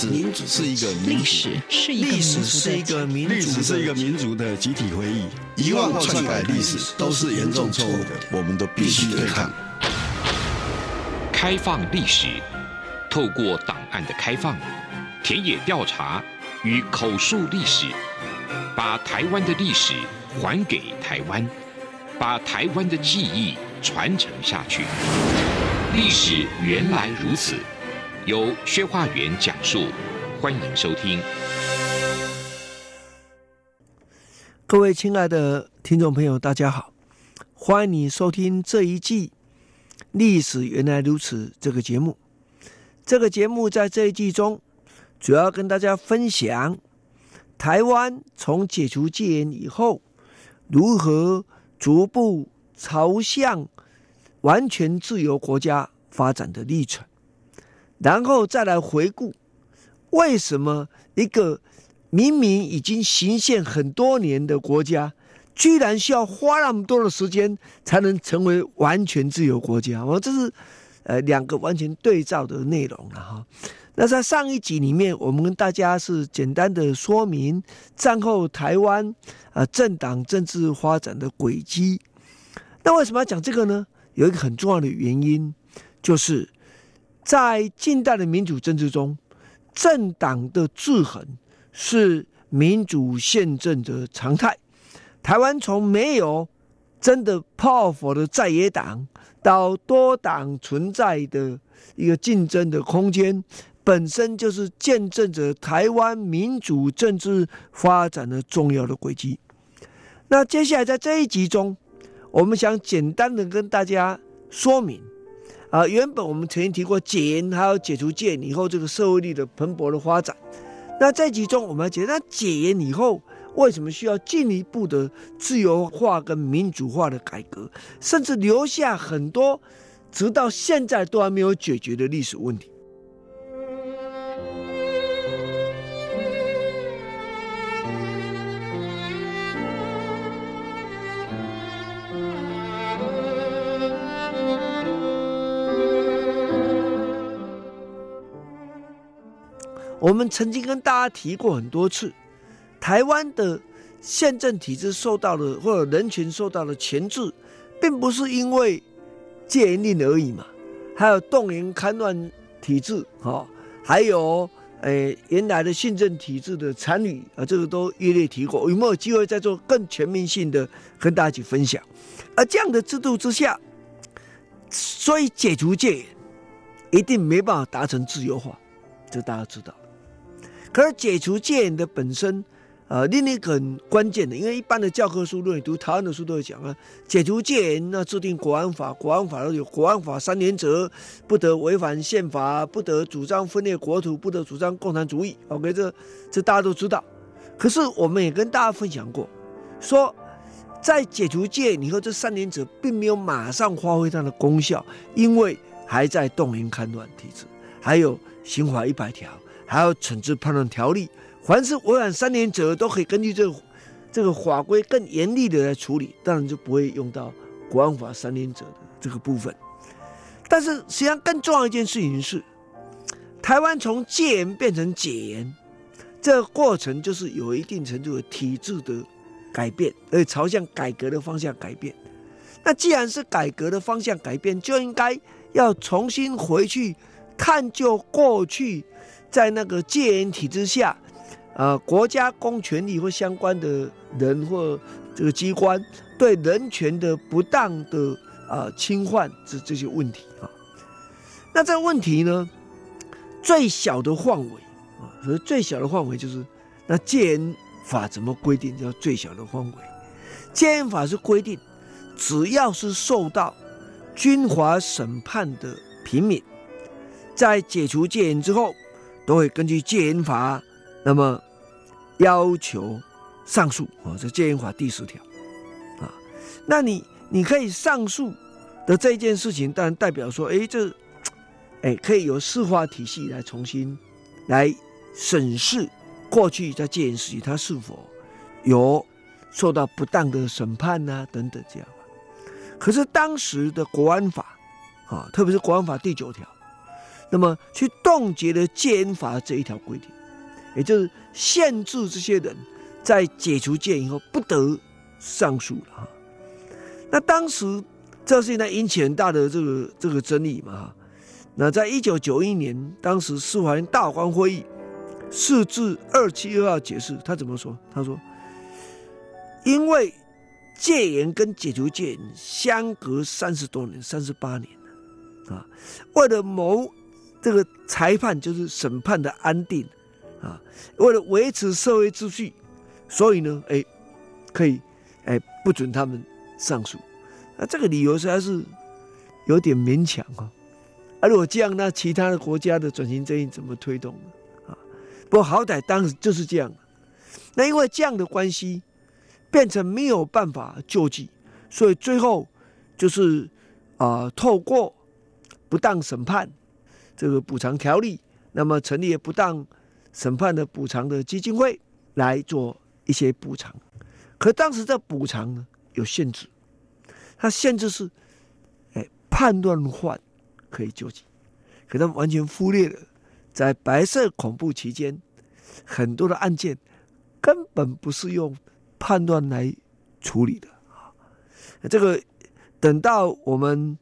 史是一个历史是一个历史是一个民历史是一个民族的集体回忆，遗忘或篡改历史都是严重错误的，我们都必须对抗。开放历史，透过档案的开放、田野调查与口述历史，把台湾的历史还给台湾，把台湾的记忆传承下去。历史原来如此。由薛化元讲述，欢迎收听。各位亲爱的听众朋友，大家好，欢迎你收听这一季《历史原来如此》这个节目。这个节目在这一季中，主要跟大家分享台湾从解除戒严以后，如何逐步朝向完全自由国家发展的历程。然后再来回顾，为什么一个明明已经行宪很多年的国家，居然需要花那么多的时间才能成为完全自由国家？我这是呃两个完全对照的内容了哈。那在上一集里面，我们跟大家是简单的说明战后台湾啊政党政治发展的轨迹。那为什么要讲这个呢？有一个很重要的原因，就是。在近代的民主政治中，政党的制衡是民主宪政的常态。台湾从没有真的 powerful 的在野党，到多党存在的一个竞争的空间，本身就是见证着台湾民主政治发展的重要的轨迹。那接下来在这一集中，我们想简单的跟大家说明。啊，原本我们曾经提过解严，还有解除戒严以后这个社会力的蓬勃的发展。那在其中，我们要解，那解严以后为什么需要进一步的自由化跟民主化的改革，甚至留下很多直到现在都还没有解决的历史问题？我们曾经跟大家提过很多次，台湾的宪政体制受到了或者人权受到了钳制，并不是因为戒严令而已嘛，还有动员戡乱体制，哈，还有诶原来的宪政体制的参与啊，这个都一列提过。有没有机会再做更全面性的跟大家一起分享？而这样的制度之下，所以解除戒严一定没办法达成自由化，这大家知道。可是解除戒严的本身，呃，另一个很关键的，因为一般的教科书，如果你读台湾的书都会讲啊，解除戒严，那制定国安法，国安法有国安法三原则，不得违反宪法，不得主张分裂国土，不得主张共产主义。OK，这这大家都知道。可是我们也跟大家分享过，说在解除戒严以后，这三年者并没有马上发挥它的功效，因为还在动员戡乱体制，还有刑法一百条。还有惩治叛乱条例，凡是违反三原则，都可以根据这个这个法规更严厉的来处理，当然就不会用到国安法三原则的这个部分。但是实际上更重要一件事情是，台湾从戒严变成解严，这个过程就是有一定程度的体制的改变，而且朝向改革的方向改变。那既然是改革的方向改变，就应该要重新回去探究过去。在那个戒严体制下，呃，国家公权力或相关的人或这个机关对人权的不当的啊、侵犯这这些问题啊，那这个问题呢，最小的范围啊，所以最小的范围就是那戒严法怎么规定叫最小的范围？戒严法是规定，只要是受到军法审判的平民，在解除戒严之后。都会根据戒严法，那么要求上诉啊，这戒严法第十条啊，那你你可以上诉的这件事情，当然代表说，哎，这哎可以由司法体系来重新来审视过去在戒严时期他是否有受到不当的审判呐、啊、等等这样。可是当时的国安法啊，特别是国安法第九条。那么去冻结了戒严法这一条规定，也就是限制这些人在解除戒严以后不得上诉了哈。那当时这是呢引起很大的这个这个争议嘛哈。那在一九九一年，当时司法院大法官会议释字二七二号解释，他怎么说？他说，因为戒严跟解除戒严相隔三十多年，三十八年啊，为了谋这个裁判就是审判的安定啊，为了维持社会秩序，所以呢，哎，可以哎不准他们上诉。那这个理由实在是有点勉强啊。而如果这样，那其他的国家的转型正义怎么推动呢？啊，不过好歹当时就是这样。那因为这样的关系，变成没有办法救济，所以最后就是啊、透过不当审判这个补偿条例，那么成立了不当审判的补偿的基金会来做一些补偿。可当时这补偿呢有限制，它限制是，哎，判断犯。可以救济，可他们完全忽略了，在白色恐怖期间，很多的案件根本不是用判断来处理的啊。这个等到我们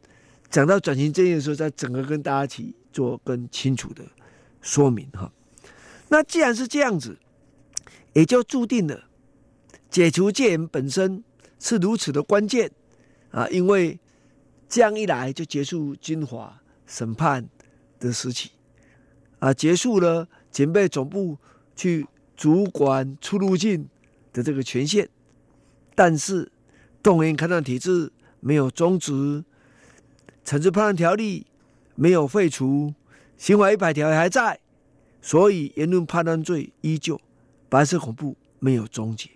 讲到转型正义的时候，再整个跟大家提做更清楚的说明哈。那既然是这样子，也就注定了解除戒严本身是如此的关键啊，因为。这样一来，就结束军法审判的时期，啊，结束了警备总部去主管出入境的这个权限。但是，动员戡乱体制没有终止，惩治叛乱条例没有废除，刑法一百条还在，所以言论判断罪依旧，白色恐怖没有终结。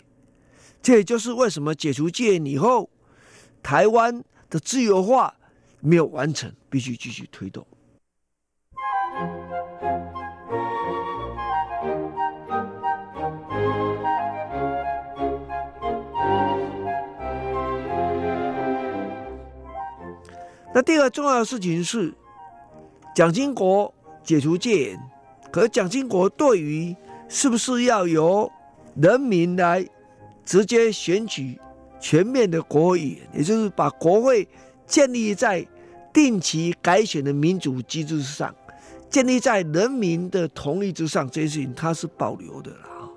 这也就是为什么解除戒严以后，台湾。的自由化没有完成，必须继续推动。那第二个重要的事情是，蒋经国解除戒严，可蒋经国对于是不是要由人民来直接选举？全面的国会议员，也就是把国会建立在定期改选的民主机制之上，建立在人民的同意之上，这些事情他是保留的了。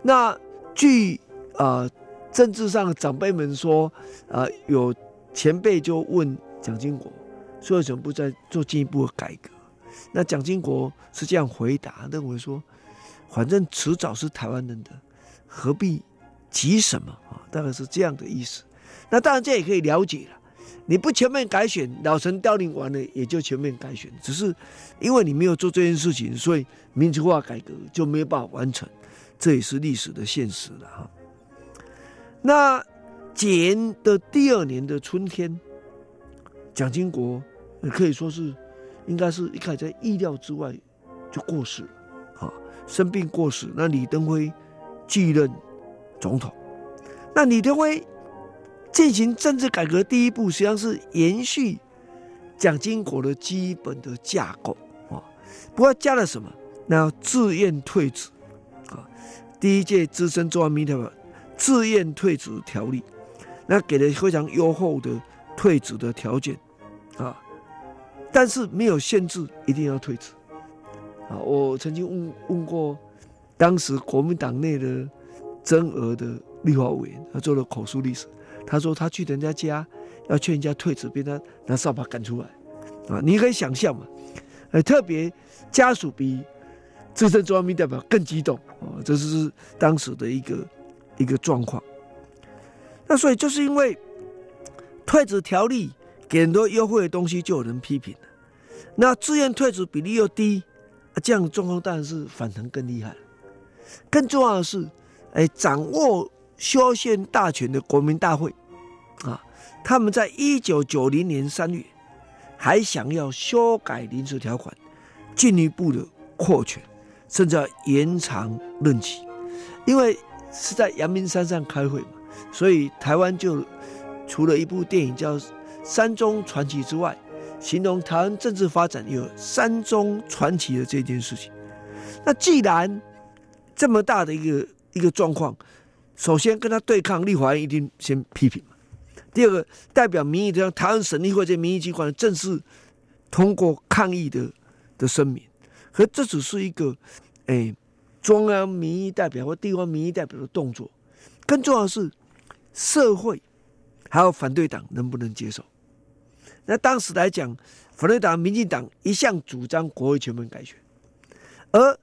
那据啊、呃、政治上的长辈们说，啊、呃、有前辈就问蒋经国，说为什么不再做进一步的改革？那蒋经国是这样回答，认为说，反正迟早是台湾人的，何必？急什么啊？大概是这样的意思。那当然，这也可以了解了。你不全面改选，老成凋零完了，也就全面改选。只是因为你没有做这件事情，所以民主化改革就没有办法完成。这也是历史的现实了哈。那解严的第二年的春天，蒋经国也可以说是应该是一开始在意料之外就过世了啊，生病过世。那李登辉继任。总统，那李登辉进行政治改革第一步，实际上是延续蒋经国的基本的架构啊。不过加了什么？那要自愿退职啊。第一届资深中央民代表自愿退职条例，那给了非常优厚的退职的条件啊，但是没有限制一定要退职啊。我曾经问问过当时国民党内的。增额的立法委员，他做了口述历史。他说他去人家家，要劝人家退职，被他拿扫把赶出来。啊，你可以想象嘛，呃，特别家属比资深中央民代表更激动啊，这是当时的一个一个状况。那所以就是因为退职条例给很多优惠的东西，就有人批评了。那自愿退职比例又低，啊，这样状况当然是反弹更厉害。更重要的是。哎，掌握修宪大权的国民大会，啊，他们在一九九零年三月还想要修改临时条款，进一步的扩权，甚至要延长任期。因为是在阳明山上开会嘛，所以台湾就除了一部电影叫《山中传奇》之外，形容台湾政治发展有三宗传奇的这件事情。那既然这么大的一个一个状况，首先跟他对抗，立法院一定先批评。第二个，代表民意的台湾省立会这民意机关正式通过抗议的的声明，可这只是一个哎中央民意代表或地方民意代表的动作，更重要的是社会还有反对党能不能接受？那当时来讲，反对党、民进党一向主张国会全面改选，而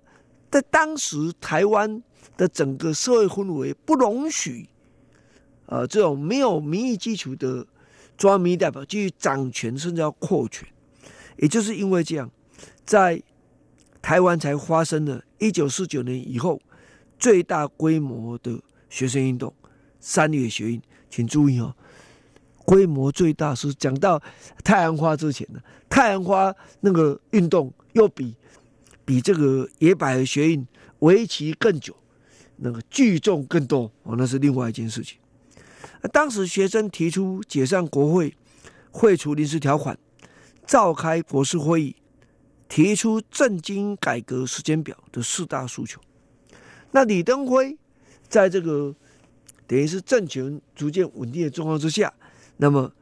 在当时台湾的整个社会氛围不容许，呃，这种没有民意基础的中央民意代表继续掌权，甚至要扩权。也就是因为这样，在台湾才发生了一九四九年以后最大规模的学生运动——三月学运。请注意哦。规模最大是讲到太阳花之前的太阳花那个运动，又比比这个野百合学运为期更久，那个聚众更多哦，那是另外一件事情。当时学生提出解散国会、废除临时条款、召开国是会议、提出政经改革时间表的四大诉求。那李登辉在这个等于是政权逐渐稳定的状况之下。那么，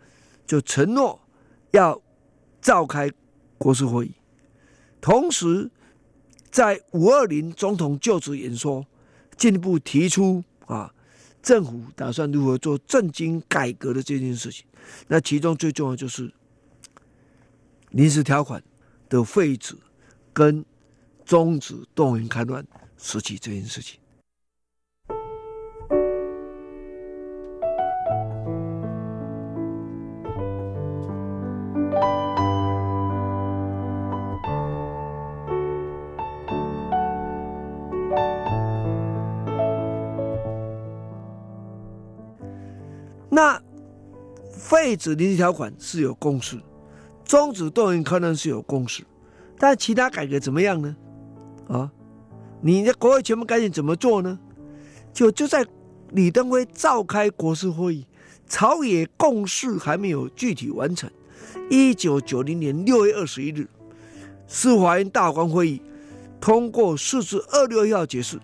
就承诺要召开国事会议，同时在五二零总统就职演说，进一步提出啊，政府打算如何做政经改革的这件事情。那其中最重要就是临时条款的废止跟终止动员戡乱时期这件事情。那废止临时条款是有共识，终止动员可能是有共识，但其他改革怎么样呢？啊，你的国会全部改选怎么做呢？就就在李登辉召开国事会议，朝野共识还没有具体完成。一九九零年六月二十一日，司法院大法官会议通过释字二六一号解释，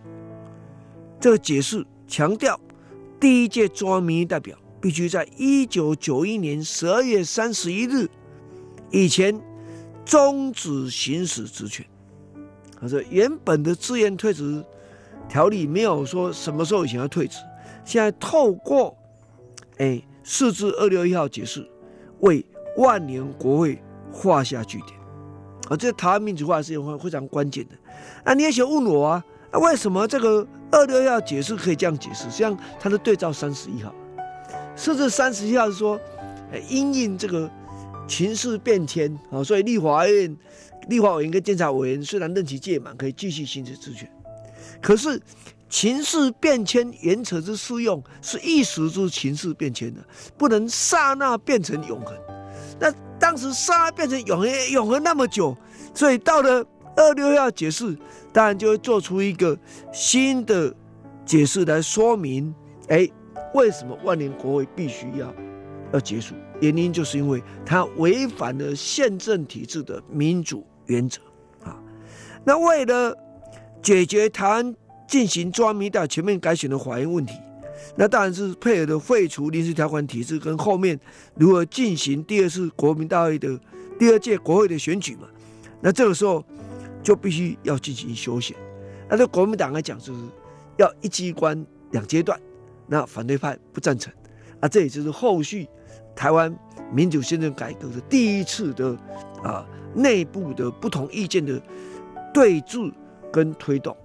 这个解释强调第一届中央民意代表。必须在一九九一年十二月三十一日以前终止行使职权。可是原本的自愿退职条例没有说什么时候以前要退职，现在透过哎释字二六一号解释，为万年国会画下句点。啊，这台湾民主化是非常关键的。啊，你也想问我啊，啊为什么这个二六一号解释可以这样解释？像它的对照三十一号。设置三十一号是说，因应这个情势变迁啊，所以立法院、立法委员跟监察委员虽然任期届满，可以继续行使职权，可是情势变迁原则之适用是一时之情势变迁的，不能刹那变成永恒。那当时刹那变成永恒，永恒那么久，所以到了二六一号解释，当然就会做出一个新的解释来说明，哎。为什么万年国会必须要要结束？原因就是因为它违反了宪政体制的民主原则啊。那为了解决台湾进行中民大全面改选的法院问题，那当然是配合的废除临时条款体制，跟后面如何进行第二次国民大会的第二届国会的选举嘛。那这个时候就必须要进行修宪。那对国民党来讲，就是要一机关两阶段。那反对派不赞成，啊，这也就是后续台湾民主宪政改革的第一次的啊内部的不同意见的对峙跟推动。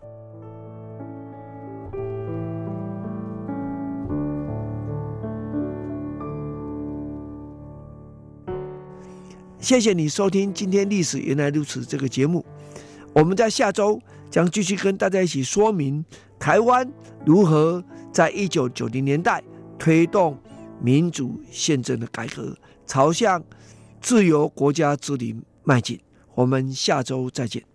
谢谢你收听今天历史原来如此这个节目，我们在下周将继续跟大家一起说明台湾如何。在一九九零年代推动民主宪政的改革，朝向自由国家之林迈进。我们下周再见。